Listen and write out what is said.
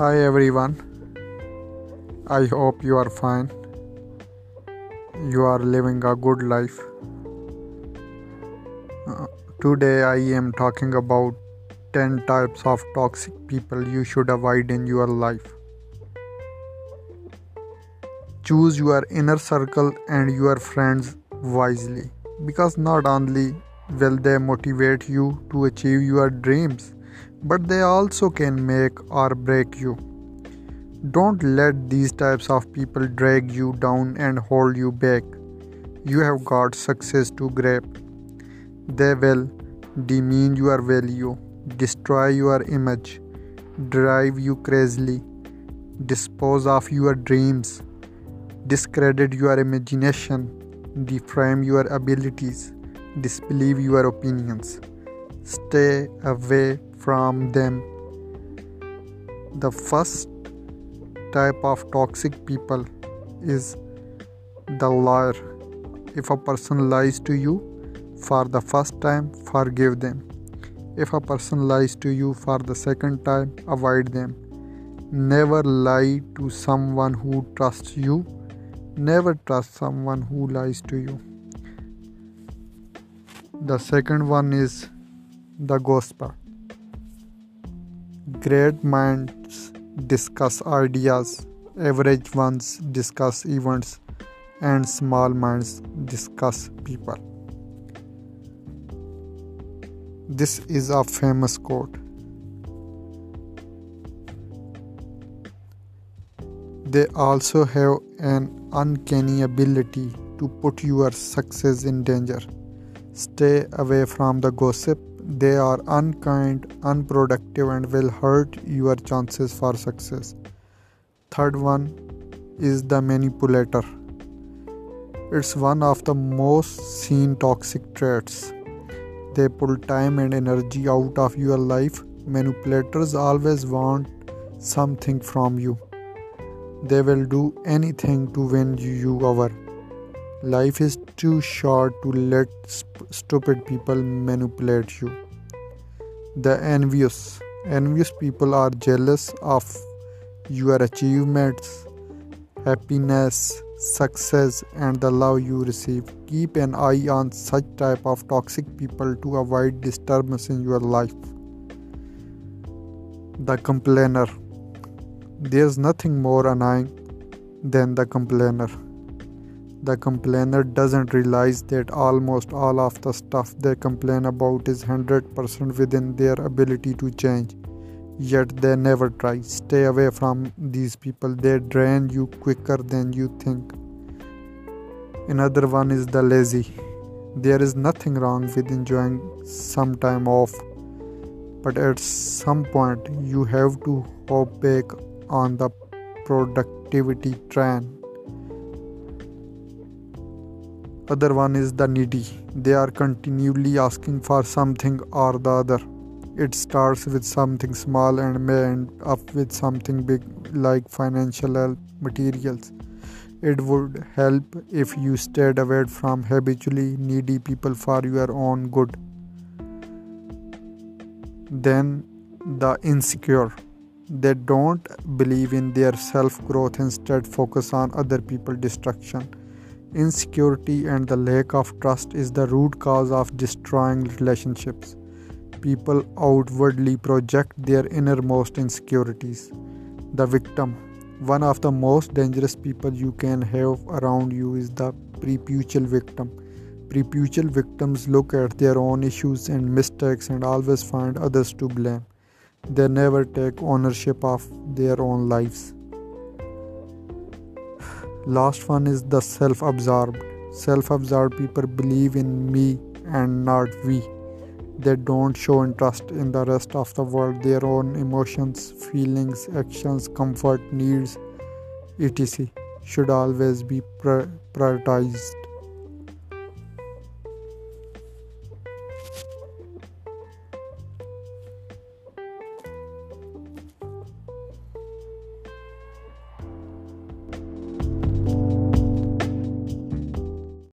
Hi everyone. I hope you are fine. You are living a good life. Uh, today I am talking about 10 types of toxic people you should avoid in your life. Choose your inner circle and your friends wisely because not only will they motivate you to achieve your dreams but they also can make or break you. Don't let these types of people drag you down and hold you back. You have got success to grab. They will demean your value, destroy your image, drive you crazily, dispose of your dreams, discredit your imagination, defame your abilities, disbelieve your opinions. Stay away from them. The first type of toxic people is the liar. If a person lies to you for the first time, forgive them. If a person lies to you for the second time, avoid them. Never lie to someone who trusts you. Never trust someone who lies to you. The second one is the gospel. Great minds discuss ideas, average ones discuss events, and small minds discuss people. This is a famous quote. They also have an uncanny ability to put your success in danger. Stay away from the gossip they are unkind, unproductive, and will hurt your chances for success. Third one is the manipulator. It's one of the most seen toxic traits. They pull time and energy out of your life. Manipulators always want something from you. They will do anything to win you over. Life is too short to let sp- stupid people manipulate you. The envious. Envious people are jealous of your achievements, happiness, success, and the love you receive. Keep an eye on such type of toxic people to avoid disturbance in your life. The complainer. There's nothing more annoying than the complainer. The complainer doesn't realize that almost all of the stuff they complain about is 100% within their ability to change. Yet they never try. Stay away from these people, they drain you quicker than you think. Another one is the lazy. There is nothing wrong with enjoying some time off, but at some point you have to hop back on the productivity train other one is the needy. They are continually asking for something or the other. It starts with something small and may end up with something big like financial help materials. It would help if you stayed away from habitually needy people for your own good. Then the insecure. They don't believe in their self growth instead focus on other people destruction Insecurity and the lack of trust is the root cause of destroying relationships. People outwardly project their innermost insecurities. The victim. One of the most dangerous people you can have around you is the preputial victim. Preputial victims look at their own issues and mistakes and always find others to blame. They never take ownership of their own lives. Last one is the self absorbed. Self absorbed people believe in me and not we. They don't show interest in the rest of the world, their own emotions, feelings, actions, comfort, needs, etc. should always be prioritized.